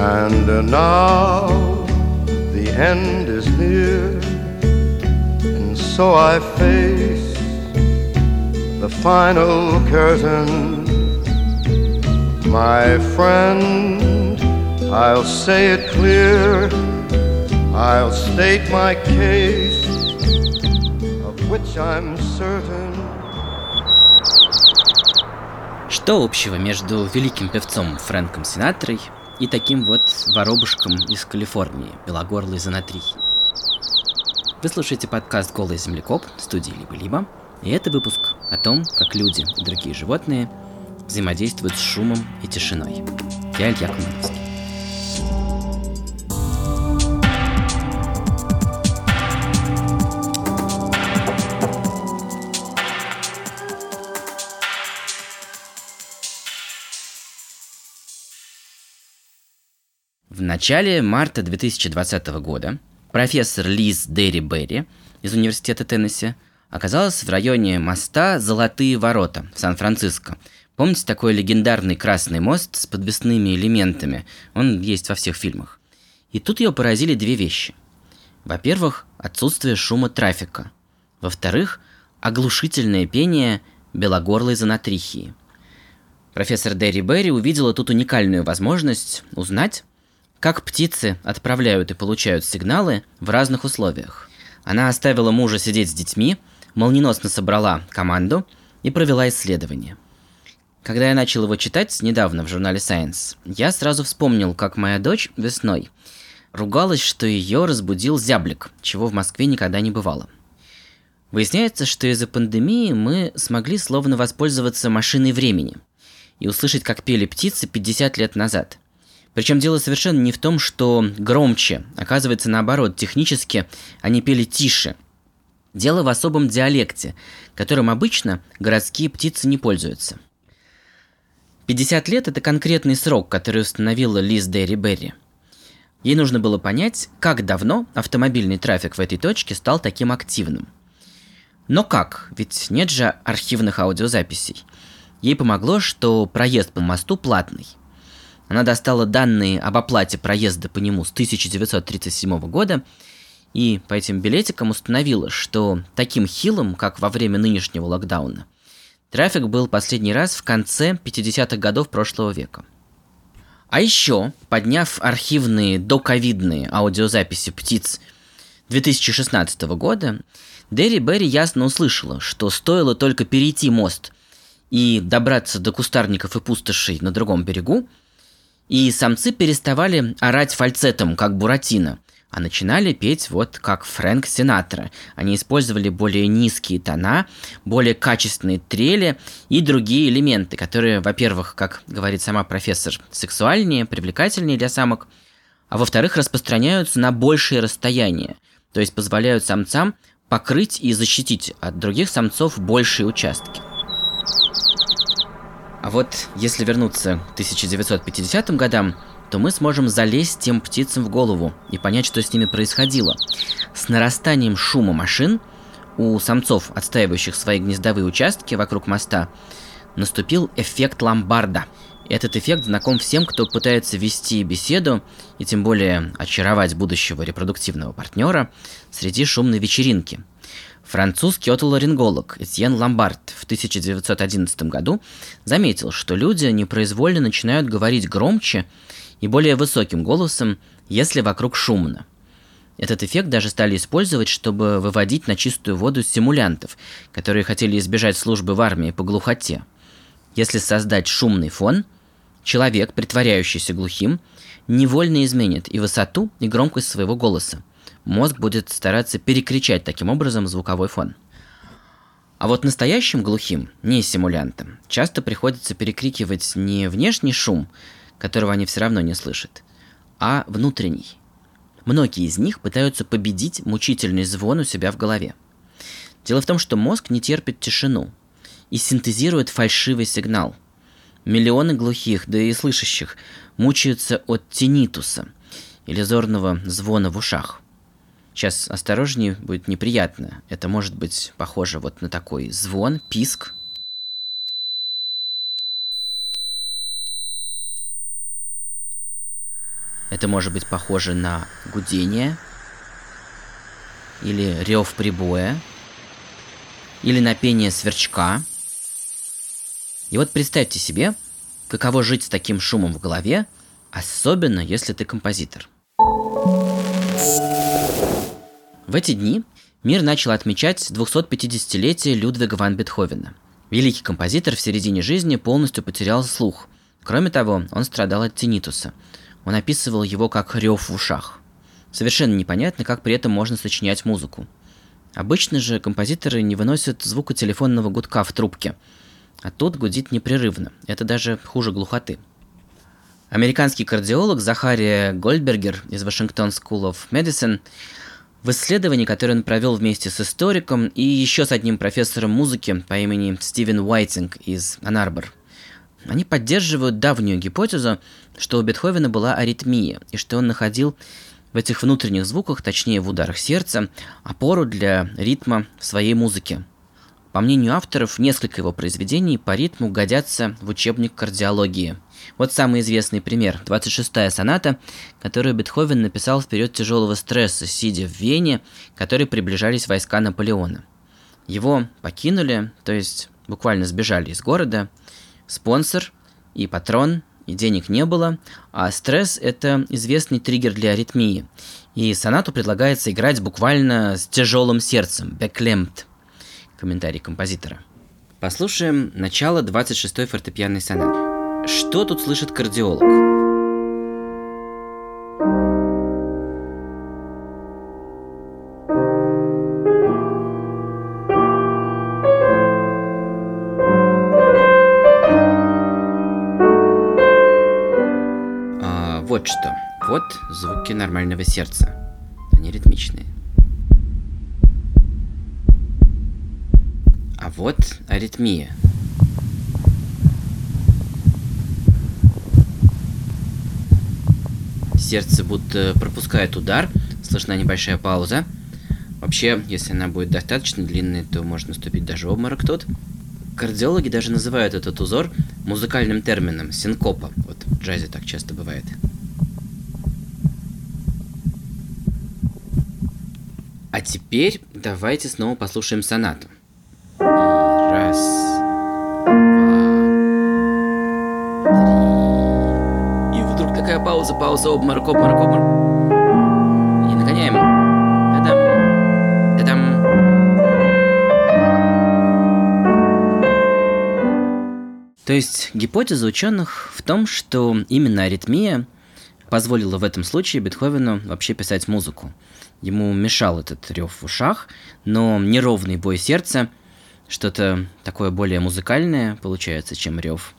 And uh, now the end is near, and so I face the final curtain. My friend, I'll say it clear, I'll state my case, of which I'm certain. Что общего между великим певцом Фрэнком Синатрой и таким вот воробушком из Калифорнии, белогорлой занатрихи? Вы слушаете подкаст «Голый землекоп» студии «Либо-либо», и это выпуск о том, как люди и другие животные взаимодействуют с шумом и тишиной. Я Илья Комаровский. Начале марта 2020 года профессор Лиз Дерри Берри из Университета Теннесси оказалась в районе моста Золотые ворота в Сан-Франциско. Помните такой легендарный красный мост с подвесными элементами? Он есть во всех фильмах. И тут ее поразили две вещи. Во-первых, отсутствие шума трафика. Во-вторых, оглушительное пение белогорлой занатрихии. Профессор Дерри Берри увидела тут уникальную возможность узнать, как птицы отправляют и получают сигналы в разных условиях. Она оставила мужа сидеть с детьми, молниеносно собрала команду и провела исследование. Когда я начал его читать недавно в журнале Science, я сразу вспомнил, как моя дочь весной ругалась, что ее разбудил зяблик, чего в Москве никогда не бывало. Выясняется, что из-за пандемии мы смогли словно воспользоваться машиной времени и услышать, как пели птицы 50 лет назад. Причем дело совершенно не в том, что громче. Оказывается, наоборот, технически они пели тише. Дело в особом диалекте, которым обычно городские птицы не пользуются. 50 лет – это конкретный срок, который установила Лиз Дерри Берри. Ей нужно было понять, как давно автомобильный трафик в этой точке стал таким активным. Но как? Ведь нет же архивных аудиозаписей. Ей помогло, что проезд по мосту платный – она достала данные об оплате проезда по нему с 1937 года и по этим билетикам установила, что таким хилым, как во время нынешнего локдауна, трафик был последний раз в конце 50-х годов прошлого века. А еще, подняв архивные доковидные аудиозаписи птиц 2016 года, Дерри Берри ясно услышала, что стоило только перейти мост и добраться до кустарников и пустошей на другом берегу – и самцы переставали орать фальцетом, как Буратино, а начинали петь вот как Фрэнк Синатра. Они использовали более низкие тона, более качественные трели и другие элементы, которые, во-первых, как говорит сама профессор, сексуальнее, привлекательнее для самок, а во-вторых, распространяются на большие расстояния, то есть позволяют самцам покрыть и защитить от других самцов большие участки. Вот если вернуться к 1950 годам, то мы сможем залезть тем птицам в голову и понять, что с ними происходило. С нарастанием шума машин у самцов, отстаивающих свои гнездовые участки вокруг моста, наступил эффект ломбарда. Этот эффект знаком всем, кто пытается вести беседу и тем более очаровать будущего репродуктивного партнера среди шумной вечеринки – Французский отоларинголог Этьен Ламбард в 1911 году заметил, что люди непроизвольно начинают говорить громче и более высоким голосом, если вокруг шумно. Этот эффект даже стали использовать, чтобы выводить на чистую воду симулянтов, которые хотели избежать службы в армии по глухоте. Если создать шумный фон, человек, притворяющийся глухим, невольно изменит и высоту, и громкость своего голоса мозг будет стараться перекричать таким образом звуковой фон. А вот настоящим глухим, не симулянтам, часто приходится перекрикивать не внешний шум, которого они все равно не слышат, а внутренний. Многие из них пытаются победить мучительный звон у себя в голове. Дело в том, что мозг не терпит тишину и синтезирует фальшивый сигнал. Миллионы глухих, да и слышащих, мучаются от тинитуса или зорного звона в ушах – Сейчас осторожнее, будет неприятно. Это может быть похоже вот на такой звон, писк. Это может быть похоже на гудение или рев прибоя, или на пение сверчка. И вот представьте себе, каково жить с таким шумом в голове, особенно если ты композитор. В эти дни мир начал отмечать 250-летие Людвига ван Бетховена. Великий композитор в середине жизни полностью потерял слух. Кроме того, он страдал от тинитуса. Он описывал его как рев в ушах. Совершенно непонятно, как при этом можно сочинять музыку. Обычно же композиторы не выносят звука телефонного гудка в трубке, а тут гудит непрерывно. Это даже хуже глухоты. Американский кардиолог Захария Гольдбергер из Вашингтон School of Medicine в исследовании, которое он провел вместе с историком и еще с одним профессором музыки по имени Стивен Уайтинг из Анарбор, они поддерживают давнюю гипотезу, что у Бетховена была аритмия, и что он находил в этих внутренних звуках, точнее в ударах сердца, опору для ритма в своей музыке. По мнению авторов, несколько его произведений по ритму годятся в учебник кардиологии. Вот самый известный пример – 26-я соната, которую Бетховен написал в период тяжелого стресса, сидя в Вене, которой приближались войска Наполеона. Его покинули, то есть буквально сбежали из города, спонсор и патрон и денег не было, а стресс – это известный триггер для аритмии. И сонату предлагается играть буквально с тяжелым сердцем, беклемт. Комментарий композитора. Послушаем начало 26-й фортепианной сонаты. Что тут слышит кардиолог? вот что. Вот звуки нормального сердца. Они ритмичные. А вот аритмия. Сердце будто пропускает удар, слышна небольшая пауза. Вообще, если она будет достаточно длинной, то может наступить даже обморок тут. Кардиологи даже называют этот узор музыкальным термином синкопа. Вот в джазе так часто бывает. А теперь давайте снова послушаем сонату. Пауза, пауза, обморок, обморок, обморок. И нагоняем. Та-дам, та-дам. То есть гипотеза ученых в том, что именно аритмия позволила в этом случае Бетховену вообще писать музыку. Ему мешал этот рев в ушах, но неровный бой сердца, что-то такое более музыкальное получается, чем рев,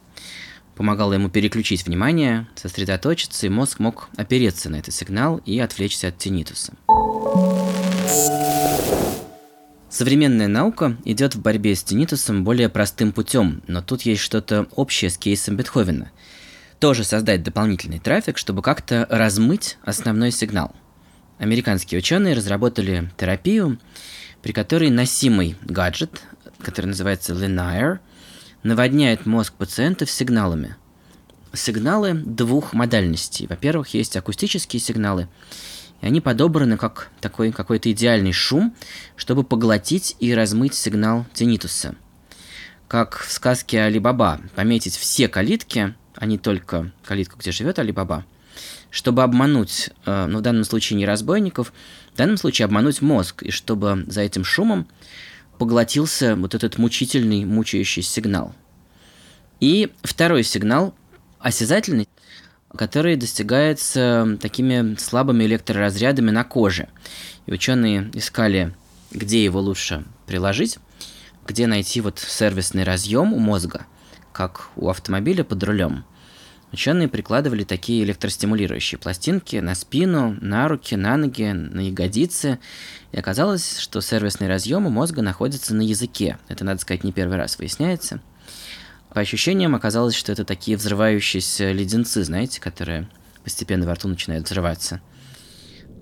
помогало ему переключить внимание, сосредоточиться, и мозг мог опереться на этот сигнал и отвлечься от тинитуса. Современная наука идет в борьбе с тинитусом более простым путем, но тут есть что-то общее с кейсом Бетховена. Тоже создать дополнительный трафик, чтобы как-то размыть основной сигнал – американские ученые разработали терапию, при которой носимый гаджет, который называется Linear, наводняет мозг пациентов сигналами. Сигналы двух модальностей. Во-первых, есть акустические сигналы, и они подобраны как такой какой-то идеальный шум, чтобы поглотить и размыть сигнал тинитуса. Как в сказке Алибаба, пометить все калитки, а не только калитку, где живет Алибаба, чтобы обмануть, э, ну в данном случае не разбойников, в данном случае обмануть мозг, и чтобы за этим шумом поглотился вот этот мучительный, мучающий сигнал. И второй сигнал, осязательный, который достигается такими слабыми электроразрядами на коже. И ученые искали, где его лучше приложить, где найти вот сервисный разъем у мозга, как у автомобиля под рулем – Ученые прикладывали такие электростимулирующие пластинки на спину, на руки, на ноги, на ягодицы. И оказалось, что сервисный разъем у мозга находится на языке. Это, надо сказать, не первый раз выясняется. По ощущениям оказалось, что это такие взрывающиеся леденцы, знаете, которые постепенно во рту начинают взрываться.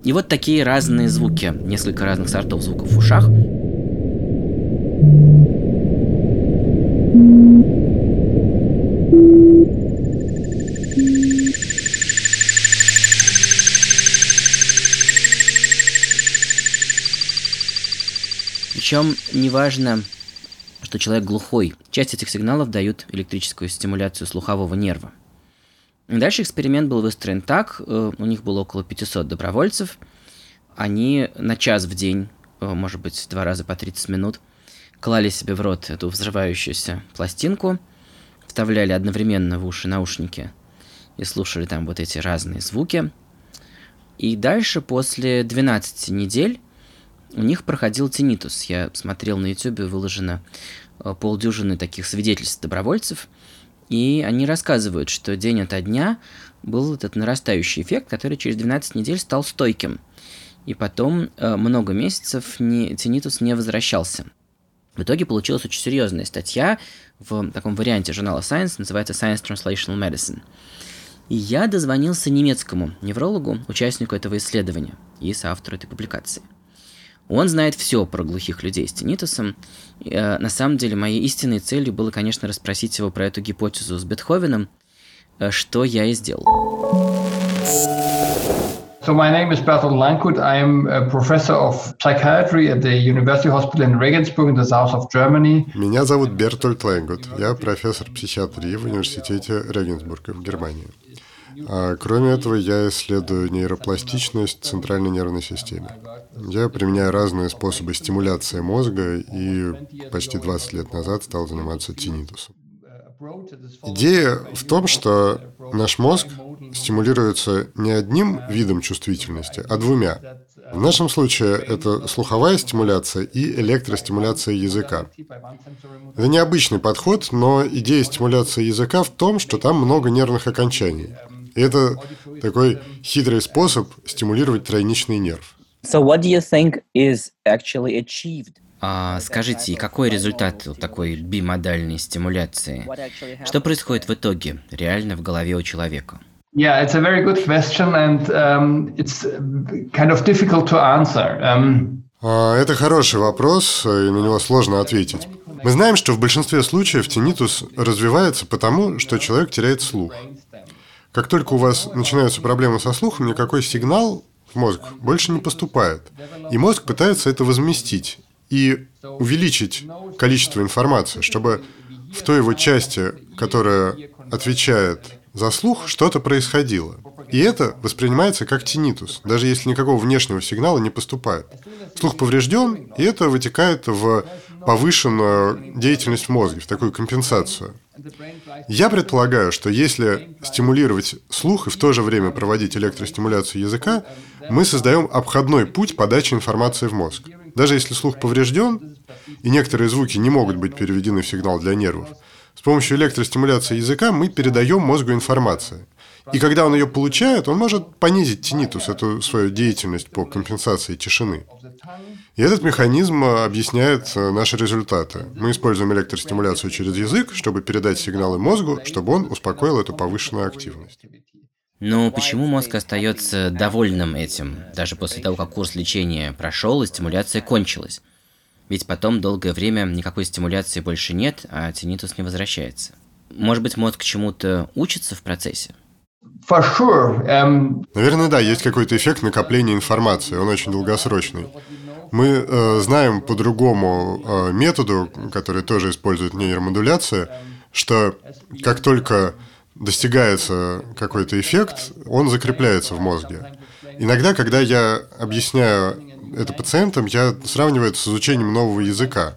И вот такие разные звуки, несколько разных сортов звуков в ушах – Причем неважно, что человек глухой. Часть этих сигналов дают электрическую стимуляцию слухового нерва. Дальше эксперимент был выстроен так. Э, у них было около 500 добровольцев. Они на час в день, э, может быть, два раза по 30 минут, клали себе в рот эту взрывающуюся пластинку, вставляли одновременно в уши наушники и слушали там вот эти разные звуки. И дальше, после 12 недель, у них проходил тинитус. Я смотрел на YouTube, выложено э, полдюжины таких свидетельств добровольцев, и они рассказывают, что день ото дня был этот нарастающий эффект, который через 12 недель стал стойким. И потом э, много месяцев не, тинитус не возвращался. В итоге получилась очень серьезная статья в таком варианте журнала Science, называется Science Translational Medicine. И я дозвонился немецкому неврологу, участнику этого исследования и соавтору этой публикации – он знает все про глухих людей с тинитусом. Э, на самом деле, моей истинной целью было, конечно, расспросить его про эту гипотезу с Бетховеном, э, что я и сделал. So my name is Bertolt Langkut. I am a professor of psychiatry at the University Hospital in Regensburg in the south of Germany. Меня зовут Бертольд Лэнгут. Я профессор психиатрии в университете Регенсбурга в Германии. А кроме этого, я исследую нейропластичность центральной нервной системы. Я применяю разные способы стимуляции мозга и почти 20 лет назад стал заниматься тинитусом. Идея в том, что наш мозг стимулируется не одним видом чувствительности, а двумя. В нашем случае это слуховая стимуляция и электростимуляция языка. Это необычный подход, но идея стимуляции языка в том, что там много нервных окончаний. И это такой хитрый способ стимулировать тройничный нерв. So what do you think is actually achieved? А, скажите, какой результат у такой бимодальной стимуляции? Что происходит в итоге реально в голове у человека? Yeah, it's a very good question, and um, it's kind of difficult to answer. Um... Это хороший вопрос, и на него сложно ответить. Мы знаем, что в большинстве случаев тинитус развивается потому, что человек теряет слух. Как только у вас начинаются проблемы со слухом, никакой сигнал в мозг больше не поступает. И мозг пытается это возместить и увеличить количество информации, чтобы в той его части, которая отвечает за слух, что-то происходило. И это воспринимается как тинитус, даже если никакого внешнего сигнала не поступает. Слух поврежден, и это вытекает в повышенную деятельность в мозге, в такую компенсацию. Я предполагаю, что если стимулировать слух и в то же время проводить электростимуляцию языка, мы создаем обходной путь подачи информации в мозг. Даже если слух поврежден, и некоторые звуки не могут быть переведены в сигнал для нервов, с помощью электростимуляции языка мы передаем мозгу информацию. И когда он ее получает, он может понизить тинитус, эту свою деятельность по компенсации тишины. И этот механизм э, объясняет э, наши результаты. Мы используем электростимуляцию через язык, чтобы передать сигналы мозгу, чтобы он успокоил эту повышенную активность. Но почему мозг остается довольным этим, даже после того, как курс лечения прошел и стимуляция кончилась? Ведь потом долгое время никакой стимуляции больше нет, а тинитус не возвращается. Может быть, мозг чему-то учится в процессе? For sure. Um... Наверное, да, есть какой-то эффект накопления информации, он очень долгосрочный. Мы э, знаем по другому э, методу, который тоже использует нейромодуляция, что как только достигается какой-то эффект, он закрепляется в мозге. Иногда, когда я объясняю это пациентам, я сравниваю это с изучением нового языка.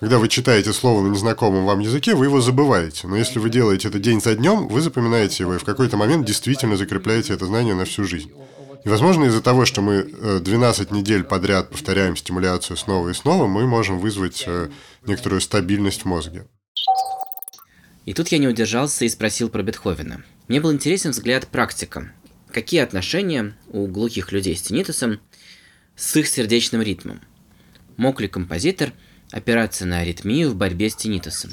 Когда вы читаете слово на незнакомом вам языке, вы его забываете. Но если вы делаете это день за днем, вы запоминаете его и в какой-то момент действительно закрепляете это знание на всю жизнь. И, возможно, из-за того, что мы 12 э, недель подряд повторяем стимуляцию снова и снова, мы можем вызвать э, некоторую стабильность в мозге. И тут я не удержался и спросил про Бетховена. Мне был интересен взгляд практика. Какие отношения у глухих людей с тинитусом с их сердечным ритмом? Мог ли композитор опираться на аритмию в борьбе с тинитусом?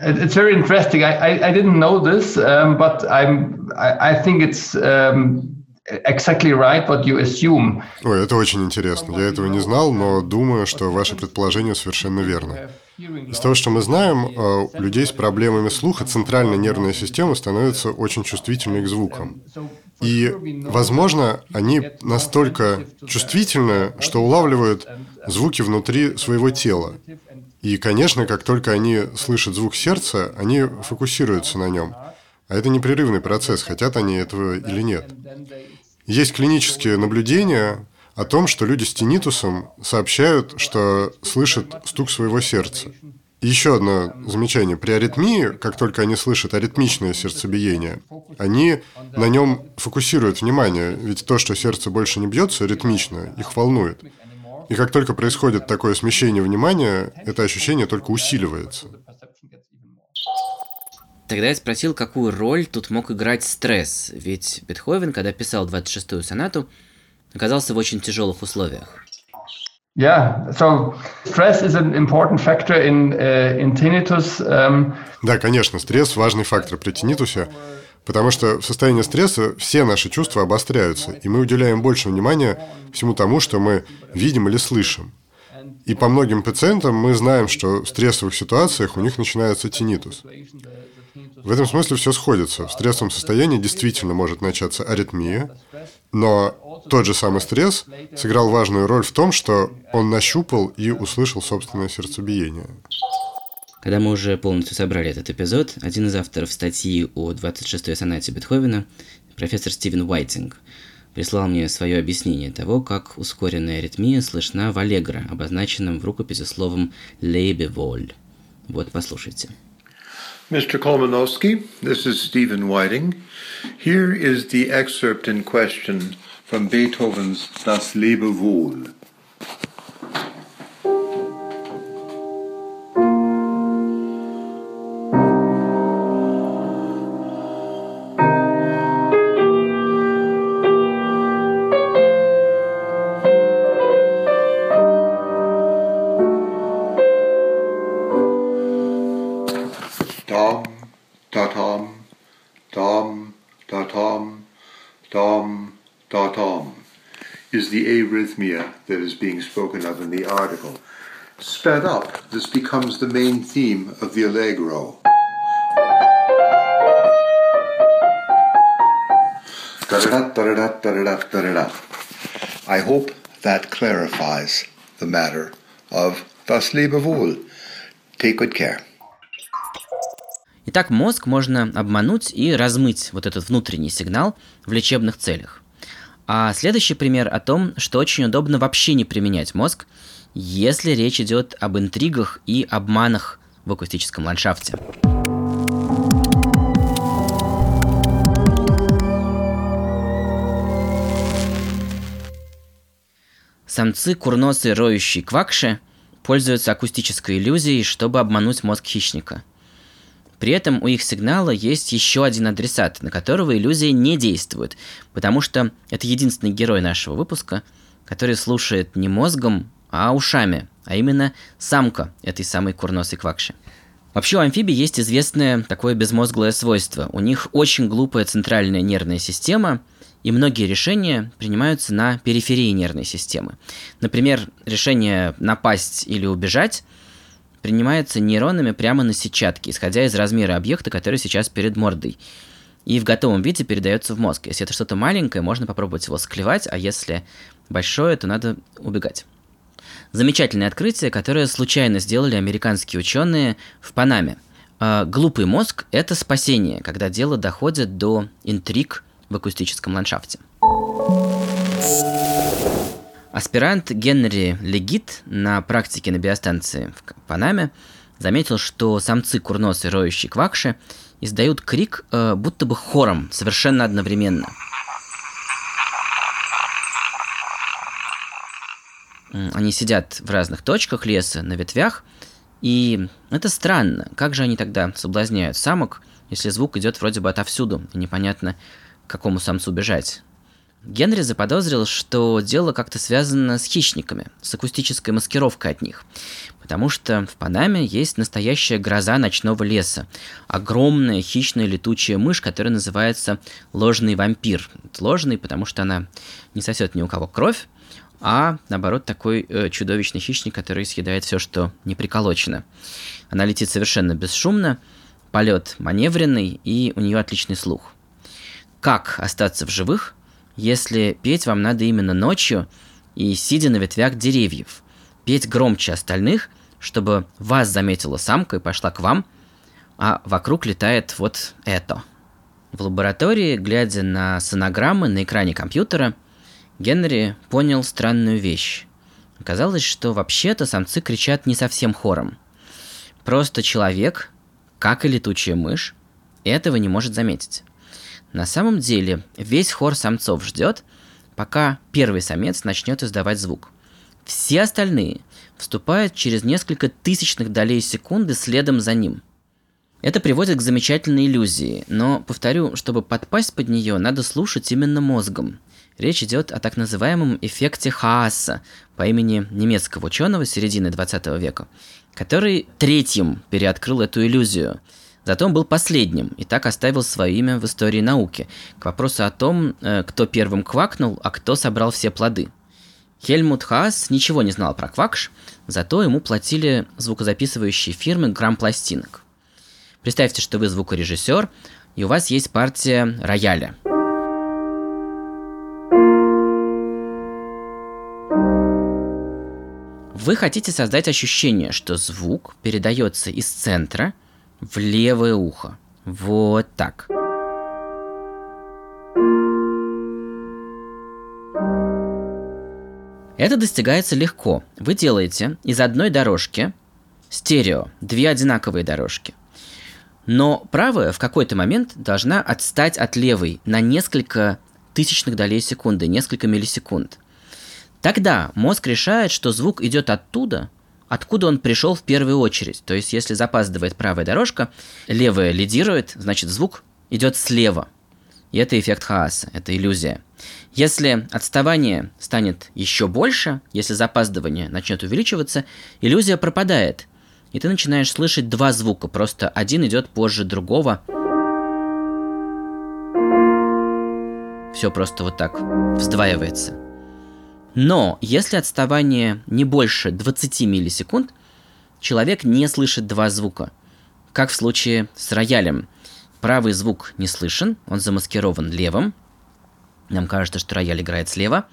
It's very interesting. I, I, I didn't know this, um, but I'm, I, I think it's um, exactly right what you assume. Ой, это очень интересно. Я этого не знал, но думаю, что ваше предположение совершенно верно. Из того, что мы знаем, у людей с проблемами слуха центральная нервная система становится очень чувствительной к звукам. И, возможно, они настолько чувствительны, что улавливают звуки внутри своего тела. И, конечно, как только они слышат звук сердца, они фокусируются на нем. А это непрерывный процесс, хотят они этого или нет. Есть клинические наблюдения о том, что люди с тинитусом сообщают, что слышат стук своего сердца. Еще одно замечание. При аритмии, как только они слышат аритмичное сердцебиение, они на нем фокусируют внимание, ведь то, что сердце больше не бьется ритмично, их волнует. И как только происходит такое смещение внимания, это ощущение только усиливается. Тогда я спросил, какую роль тут мог играть стресс, ведь Бетховен, когда писал 26-ю сонату, оказался в очень тяжелых условиях. Yeah, so stress is an important factor in, uh, in tinnitus. Um... Да, конечно, стресс – важный фактор при тиннитусе, потому что в состоянии стресса все наши чувства обостряются, и мы уделяем больше внимания всему тому, что мы видим или слышим. И по многим пациентам мы знаем, что в стрессовых ситуациях у них начинается тиннитус. В этом смысле все сходится. В стрессовом состоянии действительно может начаться аритмия, но тот же самый стресс сыграл важную роль в том, что он нащупал и услышал собственное сердцебиение. Когда мы уже полностью собрали этот эпизод, один из авторов статьи о 26-й сонате Бетховена, профессор Стивен Уайтинг, прислал мне свое объяснение того, как ускоренная аритмия слышна в аллегро, обозначенном в рукописи словом «лейбеволь». Вот, послушайте. Mr. Kolmanovsky, this is Stephen Whiting. Here is the excerpt in question from Beethoven's Das Lebe Wohl. arrhythmia that is being spoken of in the article. Sped up, this becomes the main theme of the Allegro. I hope that clarifies the matter of Das Lebe Wohl. Take good care. Итак, мозг можно обмануть и размыть вот этот внутренний сигнал в лечебных целях. А следующий пример о том, что очень удобно вообще не применять мозг, если речь идет об интригах и обманах в акустическом ландшафте. Самцы курносы роющие квакши пользуются акустической иллюзией, чтобы обмануть мозг хищника – при этом у их сигнала есть еще один адресат, на которого иллюзия не действует, потому что это единственный герой нашего выпуска, который слушает не мозгом, а ушами, а именно самка этой самой курносой квакши. Вообще у амфибий есть известное такое безмозглое свойство. У них очень глупая центральная нервная система, и многие решения принимаются на периферии нервной системы. Например, решение напасть или убежать – принимается нейронами прямо на сетчатке, исходя из размера объекта, который сейчас перед мордой. И в готовом виде передается в мозг. Если это что-то маленькое, можно попробовать его склевать, а если большое, то надо убегать. Замечательное открытие, которое случайно сделали американские ученые в Панаме. А, глупый мозг – это спасение, когда дело доходит до интриг в акустическом ландшафте. Аспирант Генри Легит на практике на биостанции в Панаме заметил, что самцы курносы, роющие квакши, издают крик э, будто бы хором, совершенно одновременно. Они сидят в разных точках леса, на ветвях, и это странно. Как же они тогда соблазняют самок, если звук идет вроде бы отовсюду, и непонятно, к какому самцу бежать? Генри заподозрил, что дело как-то связано с хищниками, с акустической маскировкой от них. Потому что в Панаме есть настоящая гроза ночного леса. Огромная хищная летучая мышь, которая называется ложный вампир. Ложный, потому что она не сосет ни у кого кровь, а наоборот такой э, чудовищный хищник, который съедает все, что не приколочено. Она летит совершенно бесшумно, полет маневренный, и у нее отличный слух. Как остаться в живых, если петь вам надо именно ночью и сидя на ветвях деревьев. Петь громче остальных, чтобы вас заметила самка и пошла к вам, а вокруг летает вот это. В лаборатории, глядя на сонограммы на экране компьютера, Генри понял странную вещь. Оказалось, что вообще-то самцы кричат не совсем хором. Просто человек, как и летучая мышь, этого не может заметить. На самом деле, весь хор самцов ждет, пока первый самец начнет издавать звук. Все остальные вступают через несколько тысячных долей секунды следом за ним. Это приводит к замечательной иллюзии, но, повторю, чтобы подпасть под нее, надо слушать именно мозгом. Речь идет о так называемом эффекте Хааса по имени немецкого ученого середины 20 века, который третьим переоткрыл эту иллюзию – Зато он был последним и так оставил свое имя в истории науки, к вопросу о том, э, кто первым квакнул, а кто собрал все плоды. Хельмут Хаас ничего не знал про квакш, зато ему платили звукозаписывающие фирмы грамм пластинок. Представьте, что вы звукорежиссер, и у вас есть партия рояля. Вы хотите создать ощущение, что звук передается из центра – в левое ухо. Вот так. Это достигается легко. Вы делаете из одной дорожки стерео, две одинаковые дорожки. Но правая в какой-то момент должна отстать от левой на несколько тысячных долей секунды, несколько миллисекунд. Тогда мозг решает, что звук идет оттуда, откуда он пришел в первую очередь. То есть, если запаздывает правая дорожка, левая лидирует, значит, звук идет слева. И это эффект хаоса, это иллюзия. Если отставание станет еще больше, если запаздывание начнет увеличиваться, иллюзия пропадает. И ты начинаешь слышать два звука, просто один идет позже другого. Все просто вот так вздваивается. Но если отставание не больше 20 миллисекунд, человек не слышит два звука. Как в случае с роялем. Правый звук не слышен, он замаскирован левым. Нам кажется, что рояль играет слева.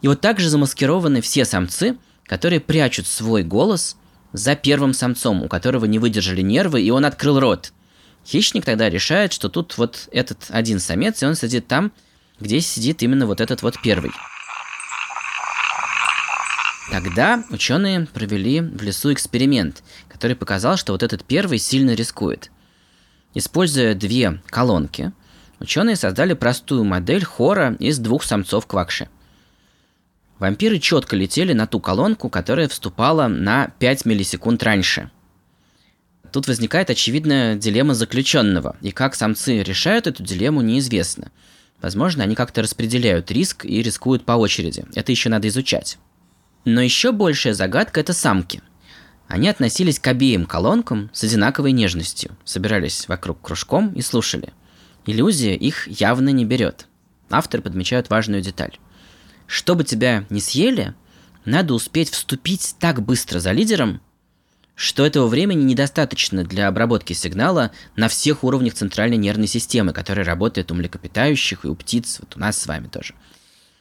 И вот также замаскированы все самцы, которые прячут свой голос за первым самцом, у которого не выдержали нервы, и он открыл рот. Хищник тогда решает, что тут вот этот один самец, и он сидит там, где сидит именно вот этот вот первый. Тогда ученые провели в лесу эксперимент, который показал, что вот этот первый сильно рискует. Используя две колонки, ученые создали простую модель хора из двух самцов квакши. Вампиры четко летели на ту колонку, которая вступала на 5 миллисекунд раньше. Тут возникает очевидная дилемма заключенного, и как самцы решают эту дилемму, неизвестно. Возможно, они как-то распределяют риск и рискуют по очереди. Это еще надо изучать. Но еще большая загадка – это самки. Они относились к обеим колонкам с одинаковой нежностью, собирались вокруг кружком и слушали. Иллюзия их явно не берет. Автор подмечает важную деталь. Чтобы тебя не съели, надо успеть вступить так быстро за лидером, что этого времени недостаточно для обработки сигнала на всех уровнях центральной нервной системы, которая работает у млекопитающих и у птиц, вот у нас с вами тоже –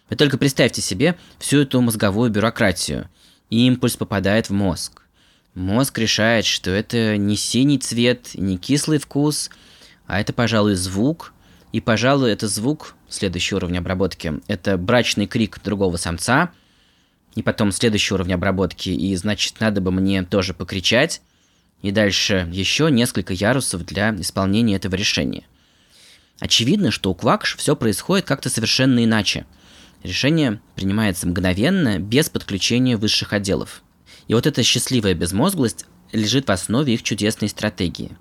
вы только представьте себе всю эту мозговую бюрократию. Импульс попадает в мозг. Мозг решает, что это не синий цвет, не кислый вкус, а это, пожалуй, звук. И, пожалуй, это звук, следующий уровень обработки, это брачный крик другого самца. И потом следующий уровень обработки, и, значит, надо бы мне тоже покричать. И дальше еще несколько ярусов для исполнения этого решения. Очевидно, что у Квакш все происходит как-то совершенно иначе – Решение принимается мгновенно, без подключения высших отделов. И вот эта счастливая безмозглость лежит в основе их чудесной стратегии.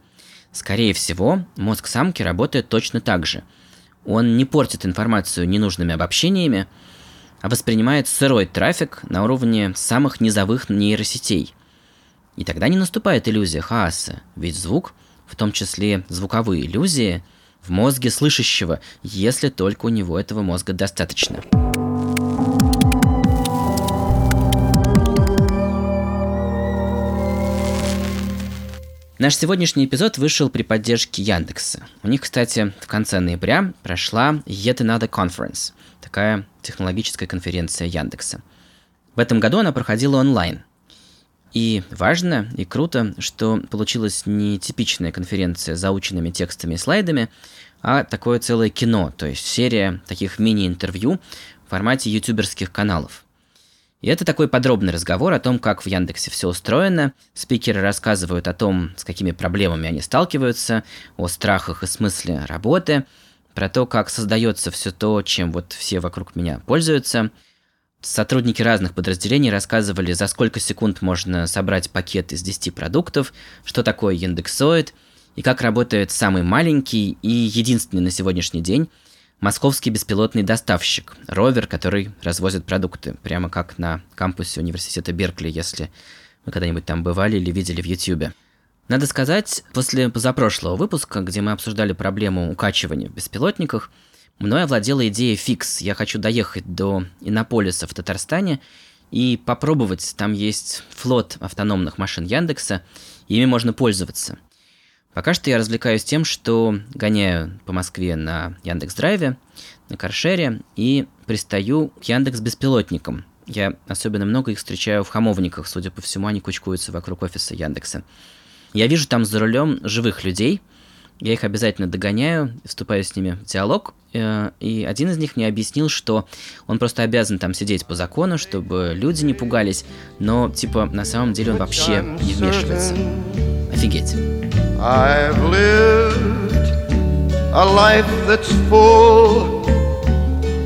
Скорее всего, мозг самки работает точно так же. Он не портит информацию ненужными обобщениями, а воспринимает сырой трафик на уровне самых низовых нейросетей. И тогда не наступает иллюзия хаоса, ведь звук, в том числе звуковые иллюзии, в мозге слышащего, если только у него этого мозга достаточно. Наш сегодняшний эпизод вышел при поддержке Яндекса. У них, кстати, в конце ноября прошла Yet Another Conference, такая технологическая конференция Яндекса. В этом году она проходила онлайн. И важно и круто, что получилась не типичная конференция с заученными текстами и слайдами, а такое целое кино, то есть серия таких мини-интервью в формате ютуберских каналов. И это такой подробный разговор о том, как в Яндексе все устроено. Спикеры рассказывают о том, с какими проблемами они сталкиваются, о страхах и смысле работы, про то, как создается все то, чем вот все вокруг меня пользуются. Сотрудники разных подразделений рассказывали, за сколько секунд можно собрать пакет из 10 продуктов, что такое Яндексоид, и как работает самый маленький и единственный на сегодняшний день московский беспилотный доставщик, ровер, который развозит продукты, прямо как на кампусе университета Беркли, если вы когда-нибудь там бывали или видели в Ютьюбе. Надо сказать, после позапрошлого выпуска, где мы обсуждали проблему укачивания в беспилотниках, мной овладела идея фикс. Я хочу доехать до Иннополиса в Татарстане и попробовать. Там есть флот автономных машин Яндекса, ими можно пользоваться – Пока что я развлекаюсь тем, что гоняю по Москве на Яндекс Драйве, на каршере и пристаю к Яндекс беспилотникам. Я особенно много их встречаю в хамовниках, судя по всему, они кучкуются вокруг офиса Яндекса. Я вижу там за рулем живых людей, я их обязательно догоняю, вступаю с ними в диалог, э, и один из них мне объяснил, что он просто обязан там сидеть по закону, чтобы люди не пугались, но, типа, на самом деле он вообще не вмешивается. Офигеть. I've lived a life that's full.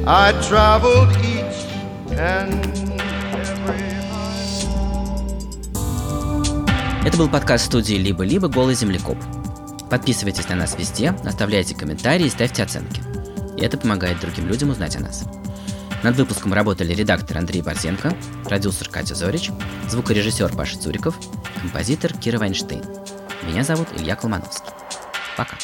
I traveled each and Это был подкаст студии «Либо-либо. Голый землекоп». Подписывайтесь на нас везде, оставляйте комментарии и ставьте оценки. И это помогает другим людям узнать о нас. Над выпуском работали редактор Андрей Борзенко, продюсер Катя Зорич, звукорежиссер Паша Цуриков, композитор Кира Вайнштейн. Меня зовут Илья Колмановский. Пока.